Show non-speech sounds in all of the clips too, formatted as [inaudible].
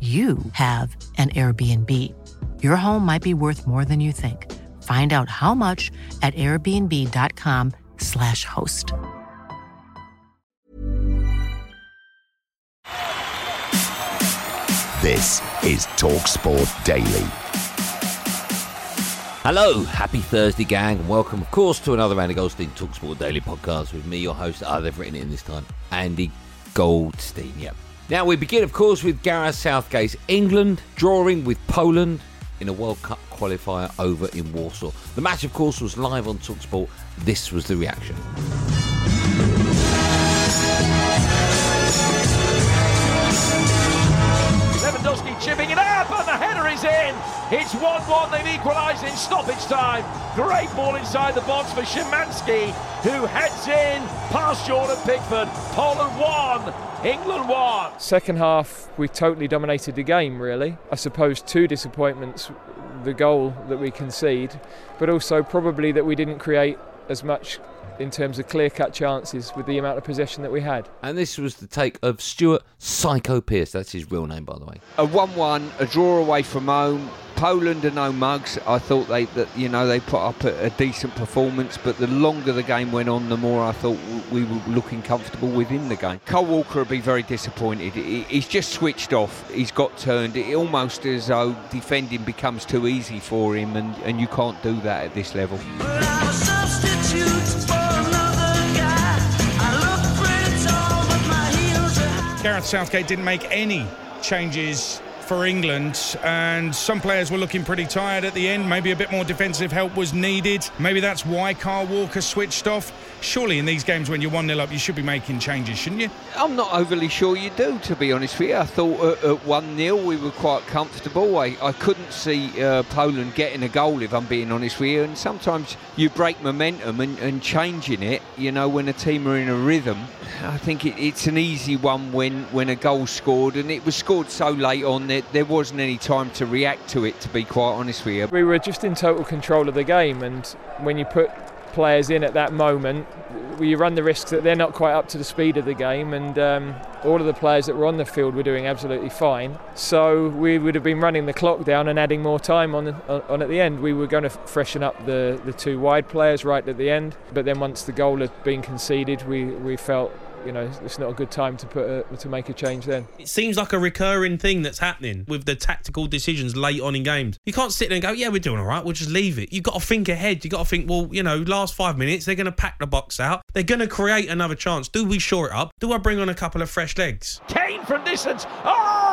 you have an Airbnb. Your home might be worth more than you think. Find out how much at airbnb.com/slash host. This is TalkSport Daily. Hello, happy Thursday, gang, and welcome, of course, to another Andy Goldstein Talksport Daily podcast with me, your host. They've written it in this time, Andy Goldstein. Yep. Now we begin, of course, with Gareth Southgate's England drawing with Poland in a World Cup qualifier over in Warsaw. The match, of course, was live on Talksport. This was the reaction. Lewandowski chipping it up, and the header is in. It's 1-1. They've equalised in stoppage time. Great ball inside the box for Szymanski, who heads in past Jordan Pickford. Poland won. England won. Second half, we totally dominated the game, really. I suppose two disappointments the goal that we concede, but also probably that we didn't create as much in terms of clear cut chances with the amount of possession that we had. And this was the take of Stuart Psycho Pearce. That's his real name, by the way. A 1 1, a draw away from home. Poland are no mugs. I thought they that you know they put up a, a, decent performance, but the longer the game went on, the more I thought we were looking comfortable within the game. Kyle Walker would be very disappointed. He's just switched off. He's got turned. It almost as though defending becomes too easy for him, and, and you can't do that at this level. Gareth Southgate didn't make any changes for England, and some players were looking pretty tired at the end. Maybe a bit more defensive help was needed. Maybe that's why Carl Walker switched off. Surely in these games when you're 1 0 up, you should be making changes, shouldn't you? I'm not overly sure you do, to be honest with you. I thought at 1 0 we were quite comfortable. I, I couldn't see uh, Poland getting a goal, if I'm being honest with you. And sometimes you break momentum and, and changing it, you know, when a team are in a rhythm. I think it, it's an easy one when, when a goal's scored, and it was scored so late on that there wasn't any time to react to it, to be quite honest with you. We were just in total control of the game, and when you put players in at that moment, you run the risk that they're not quite up to the speed of the game, and um, all of the players that were on the field were doing absolutely fine. So we would have been running the clock down and adding more time on, on, at the end. We were going to freshen up the, the two wide players right at the end, but then once the goal had been conceded, we, we felt you know it's not a good time to put a, to make a change then. It seems like a recurring thing that's happening with the tactical decisions late on in games. You can't sit there and go, yeah, we're doing all right, we'll just leave it. You've got to think ahead. You've got to think, well, you know, last five minutes they're going to pack the box out. They're going to create another chance. Do we shore it up? Do I bring on a couple of fresh legs? Kane from distance. Oh,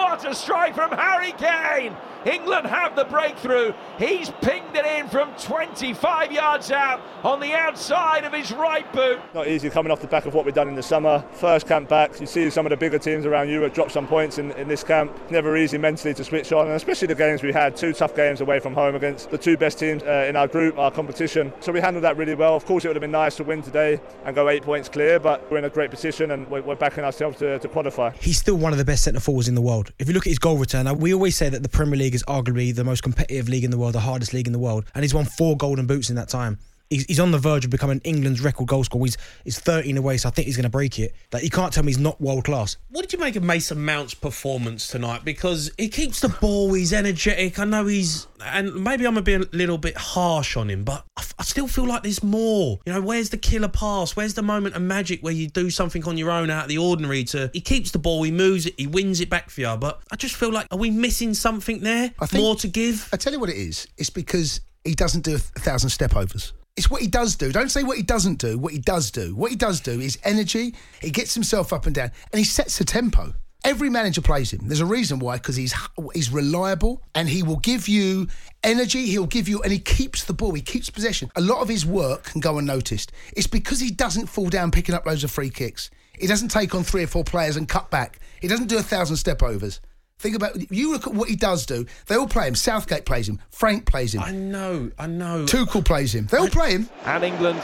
what a strike from Harry Kane! England have the breakthrough. He's pinged it in from 25 yards out on the outside of his right boot. Not easy coming off the back of what we've done in the summer. First camp back, you see some of the bigger teams around Europe drop some points in, in this camp. Never easy mentally to switch on, and especially the games we had, two tough games away from home against the two best teams uh, in our group, our competition. So we handled that really well. Of course, it would have been nice to win today and go eight points clear, but we're in a great position and we're, we're backing ourselves to, to qualify. He's still one of the best centre forwards in the world. If you look at his goal return, we always say that the Premier League is arguably the most competitive league in the world, the hardest league in the world, and he's won four golden boots in that time. He's, he's on the verge of becoming England's record goal scorer. He's, he's 13 away, so I think he's going to break it. Like, you can't tell me he's not world class. What did you make of Mason Mount's performance tonight? Because he keeps the ball, he's energetic. I know he's, and maybe I'm a bit, a little bit harsh on him, but I, f- I still feel like there's more. You know, where's the killer pass? Where's the moment of magic where you do something on your own out of the ordinary? To he keeps the ball, he moves it, he wins it back for you. But I just feel like are we missing something there? I think- more to give. I tell you what it is. It's because he doesn't do a thousand step overs. It's what he does do. Don't say what he doesn't do. What he does do. What he does do is energy. He gets himself up and down, and he sets the tempo. Every manager plays him. There's a reason why, because he's he's reliable and he will give you energy. He'll give you, and he keeps the ball. He keeps possession. A lot of his work can go unnoticed. It's because he doesn't fall down picking up loads of free kicks. He doesn't take on three or four players and cut back. He doesn't do a thousand step overs. Think about you look at what he does do. They all play him. Southgate plays him. Frank plays him. I know, I know. Tuchel plays him. They all play him. and England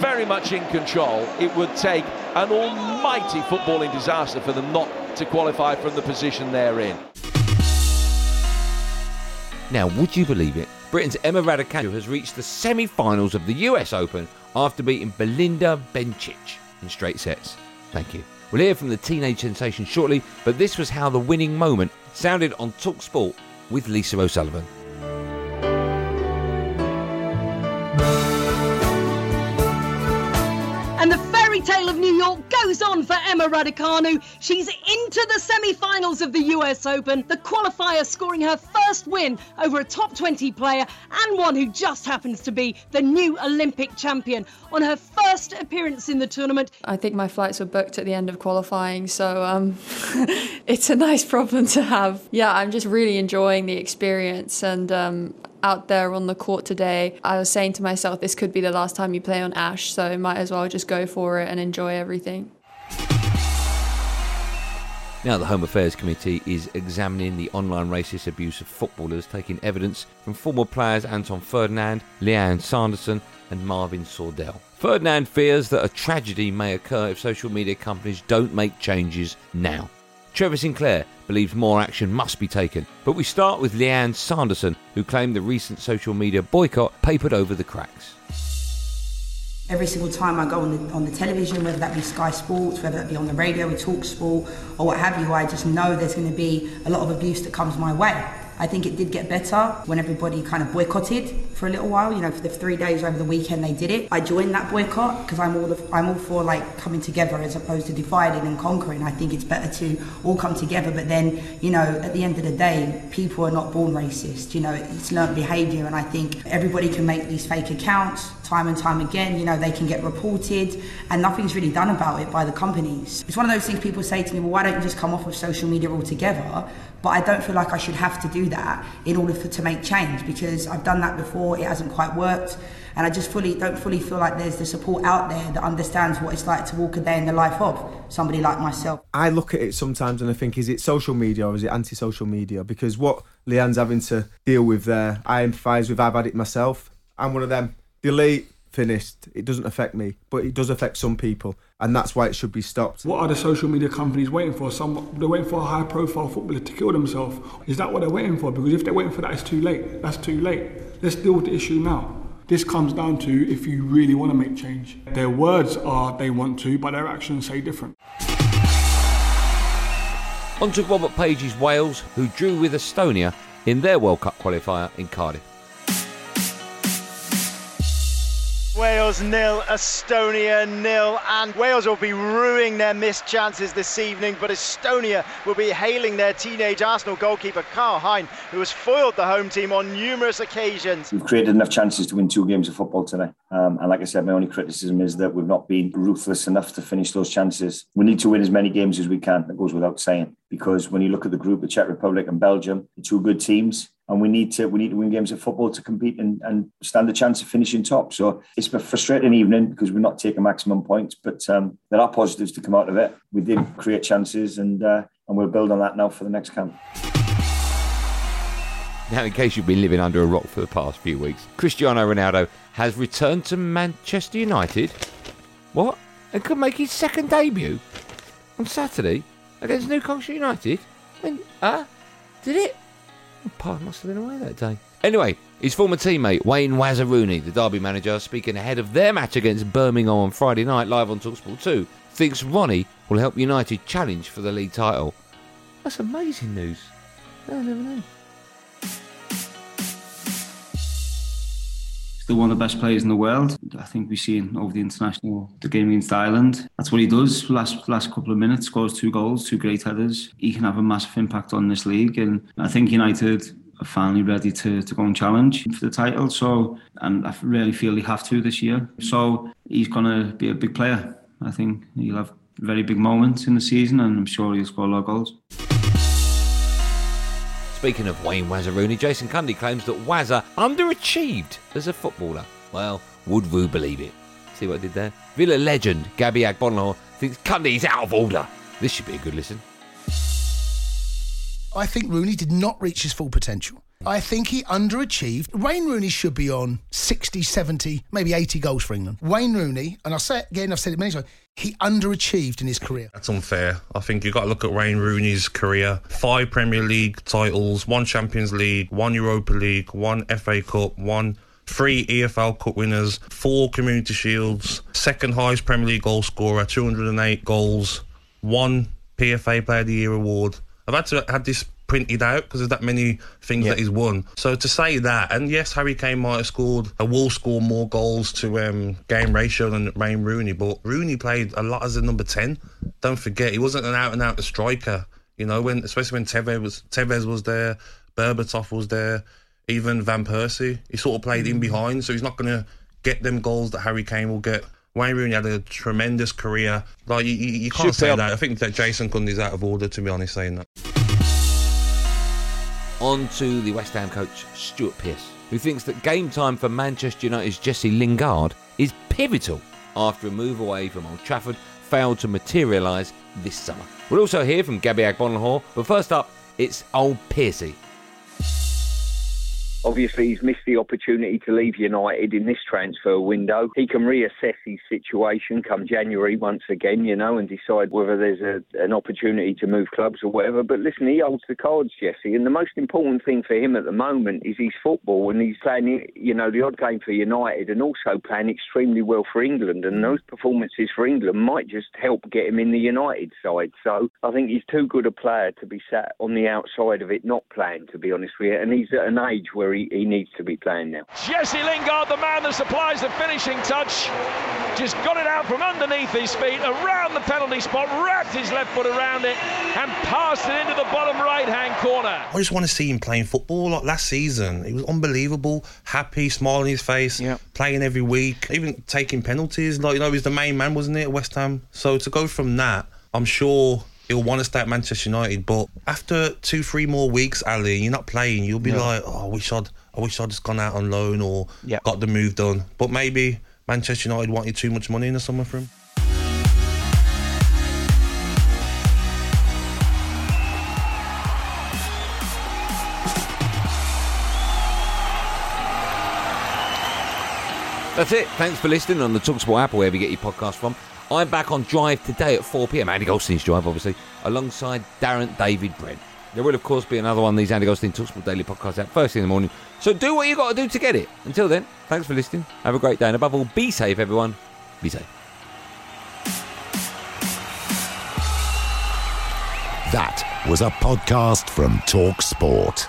very much in control. It would take an almighty footballing disaster for them not to qualify from the position they're in. Now, would you believe it? Britain's Emma Raducanu has reached the semi-finals of the US Open after beating Belinda Bencic in straight sets. Thank you. We'll hear from the teenage sensation shortly, but this was how the winning moment sounded on TalkSport with Lisa O'Sullivan. Tale of New York goes on for Emma Raducanu. She's into the semi-finals of the US Open, the qualifier scoring her first win over a top 20 player and one who just happens to be the new Olympic champion. On her first appearance in the tournament, I think my flights were booked at the end of qualifying, so um, [laughs] it's a nice problem to have. Yeah, I'm just really enjoying the experience and um, out there on the court today. I was saying to myself, this could be the last time you play on Ashe, so might as well just go for it and enjoy everything. Now, the Home Affairs Committee is examining the online racist abuse of footballers, taking evidence from former players Anton Ferdinand, Lianne Sanderson, and Marvin Sordell. Ferdinand fears that a tragedy may occur if social media companies don't make changes now. Trevor Sinclair believes more action must be taken, but we start with Lianne Sanderson, who claimed the recent social media boycott papered over the cracks. Every single time I go on the, on the television, whether that be Sky Sports, whether that be on the radio with Talk Sport or what have you, I just know there's going to be a lot of abuse that comes my way. I think it did get better when everybody kind of boycotted for a little while. You know, for the three days over the weekend they did it. I joined that boycott because I'm all I'm all for like coming together as opposed to dividing and conquering. I think it's better to all come together. But then, you know, at the end of the day, people are not born racist. You know, it's learned behaviour, and I think everybody can make these fake accounts time and time again. You know, they can get reported, and nothing's really done about it by the companies. It's one of those things people say to me, well, why don't you just come off of social media altogether? But I don't feel like I should have to do that in order for, to make change because I've done that before. It hasn't quite worked, and I just fully don't fully feel like there's the support out there that understands what it's like to walk a day in the life of somebody like myself. I look at it sometimes and I think, is it social media or is it anti-social media? Because what Lianne's having to deal with there, I empathise with. I've had it myself. I'm one of them. Delete, finished. It doesn't affect me, but it does affect some people, and that's why it should be stopped. What are the social media companies waiting for? Some they're waiting for a high-profile footballer to kill themselves. Is that what they're waiting for? Because if they're waiting for that, it's too late. That's too late. Let's deal with the issue now. This comes down to if you really want to make change. Their words are they want to, but their actions say different. On to Robert Page's Wales, who drew with Estonia in their World Cup qualifier in Cardiff. Wales nil, Estonia nil, and Wales will be ruining their missed chances this evening. But Estonia will be hailing their teenage Arsenal goalkeeper Karl Hein, who has foiled the home team on numerous occasions. We've created enough chances to win two games of football today. Um, and like I said, my only criticism is that we've not been ruthless enough to finish those chances. We need to win as many games as we can. That goes without saying. Because when you look at the group, the Czech Republic and Belgium, two good teams, and we need to we need to win games of football to compete and, and stand a chance of finishing top. So it's a frustrating evening because we're not taking maximum points, but um, there are positives to come out of it. We did create chances, and uh, and we'll build on that now for the next camp. Now, in case you've been living under a rock for the past few weeks, Cristiano Ronaldo has returned to Manchester United. What? And could make his second debut on Saturday against Newcastle United. I mean, uh, did it? Park must have been away that day. Anyway, his former teammate Wayne Wazza the Derby manager, speaking ahead of their match against Birmingham on Friday night live on Talksport 2, thinks Ronnie will help United challenge for the league title. That's amazing news. I never knew. Still one of the best players in the world. I think we've seen over the international, the game against Ireland. That's what he does. Last last couple of minutes, scores two goals, two great headers. He can have a massive impact on this league, and I think United are finally ready to, to go and challenge for the title. So, and I really feel they have to this year. So he's to be a big player. I think he'll have very big moments in the season, and I'm sure he'll score a lot of goals. Speaking of Wayne Wazza Rooney, Jason Cundy claims that Wazza underachieved as a footballer. Well, would Vu believe it? See what I did there? Villa legend Gabby Agbonlahor thinks Cundy is out of order. This should be a good listen. I think Rooney did not reach his full potential. I think he underachieved. Wayne Rooney should be on 60, 70, maybe 80 goals for England. Wayne Rooney, and I'll say it again, I've said it many times, he underachieved in his career. That's unfair. I think you've got to look at Wayne Rooney's career. Five Premier League titles, one Champions League, one Europa League, one FA Cup, one three EFL Cup winners, four Community Shields, second highest Premier League goal scorer, 208 goals, one PFA Player of the Year award. I've had to have this printed out because there's that many things that he's won. So to say that, and yes, Harry Kane might have scored, a will score more goals to um, game ratio than Wayne Rooney, but Rooney played a lot as a number 10. Don't forget, he wasn't an out and out striker. You know, when especially when Tevez was Tevez was there, Berbatov was there, even Van Persie. He sort of played in behind, so he's not going to get them goals that Harry Kane will get. Wayne Rooney had a tremendous career. Like you, you, you can't Should say that. I think that Jason Cundy's out of order, to be honest, saying that. On to the West Ham coach Stuart Pearce, who thinks that game time for Manchester United's Jesse Lingard is pivotal after a move away from Old Trafford failed to materialise this summer. We'll also hear from Gabby Agbonlahor, but first up, it's old Piercy. Obviously, he's missed the opportunity to leave United in this transfer window. He can reassess his situation come January once again, you know, and decide whether there's a, an opportunity to move clubs or whatever. But listen, he holds the cards, Jesse, and the most important thing for him at the moment is his football, and he's playing, you know, the odd game for United and also playing extremely well for England. And those performances for England might just help get him in the United side. So I think he's too good a player to be sat on the outside of it, not playing, to be honest with you. And he's at an age where he, he needs to be playing now. Jesse Lingard, the man that supplies the finishing touch, just got it out from underneath his feet, around the penalty spot, wrapped his left foot around it, and passed it into the bottom right hand corner. I just want to see him playing football like last season. He was unbelievable, happy, smile on his face, playing every week, even taking penalties. Like you know, he was the main man, wasn't it, at West Ham? So to go from that, I'm sure he'll want to stay at Manchester United. But after two, three more weeks, Ali, you're not playing, you'll be No. like, oh, I wish I'd, I wish I'd just gone out on loan or got the move done. But maybe Manchester United wanted too much money in the summer for him. That's it. Thanks for listening on the Talksport app or wherever you get your podcast from. I'm back on Drive today at 4 pm. Andy Goldstein's Drive, obviously, alongside Darren David Brent. There will, of course, be another one of these Andy Goldstein Talksport Daily podcasts out first thing in the morning. So do what you've got to do to get it. Until then, thanks for listening. Have a great day. And above all, be safe, everyone. Be safe. That was a podcast from Talk Sport.